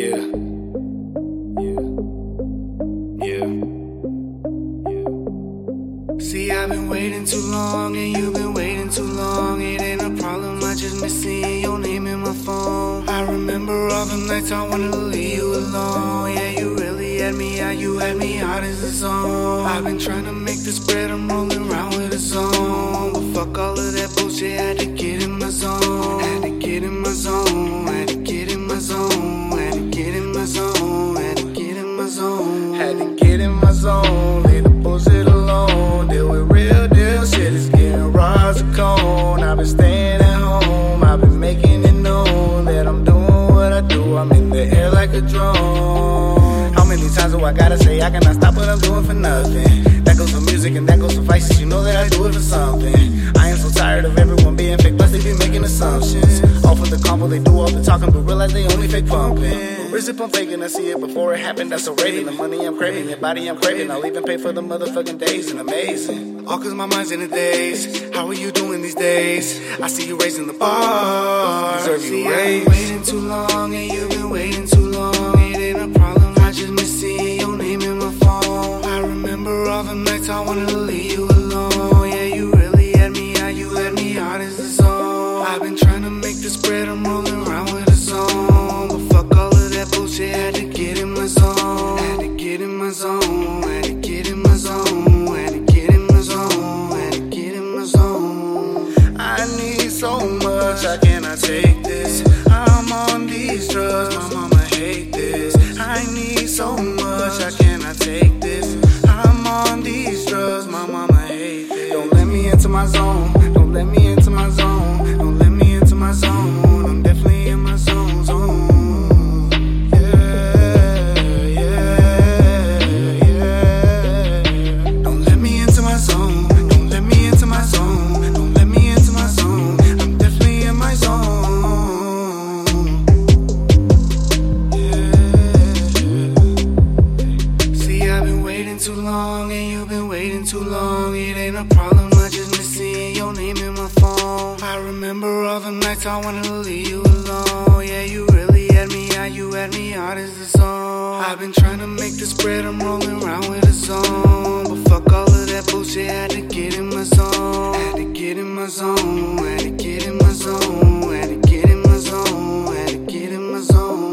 Yeah. Yeah. Yeah. See, I've been waiting too long, and you've been waiting too long. It ain't a problem, I just miss seeing your name in my phone. I remember all the nights I wanted to leave you alone. Yeah, you really had me out, you had me out as a zone. I've been trying to make this bread, I'm rolling around with a zone. But fuck all of that bullshit, zone, leave the bullshit alone. Deal with real deal shit, it's getting a cone. I've been staying at home, I've been making it known that I'm doing what I do. I'm in the air like a drone. How many times do I gotta say I cannot stop what I'm doing for nothing? For music and that goes for vices, you know that I do it for something. I am so tired of everyone being fake, plus they be making assumptions. Off of the combo, they do all the talking, but realize they only fake pumping. Where's it pump faking? I see it before it happened, that's a rating. The money I'm craving, your body I'm craving. I'll even pay for the motherfucking days and amazing. All cause my mind's in the days. How are you doing these days? I see you raising the bar. Deserve you See, I've raise. been waiting too long, and you've been waiting to leave you alone. Yeah, you really had me out, you had me out as a zone. I've been trying to make this bread, I'm rolling around with a zone. But fuck all of that bullshit, had to get in my zone. Had to get in my zone, had to get in my zone, had to get in my zone, had to get in my zone. I need so much, I cannot take this. I'm on these drugs, my mama hate this. I need so much, Don't let me into my zone, don't let me into my zone, don't let me into my zone. I'm definitely in my zone, zone. Yeah, yeah, yeah. Don't let me into my zone, don't let me into my zone, don't let me into my zone. I'm definitely in my zone. Yeah. See, I've been waiting too long, waiting too long. It ain't a problem, I just miss seeing your name in my phone. I remember all the nights I wanted to leave you alone. Yeah, you really had me out, you had me out as the song. I've been trying to make this bread, I'm rolling around with a zone. But fuck all of that bullshit, had to get in my zone. Had to get in my zone, had to get in my zone, had to get in my zone, had to get in my zone.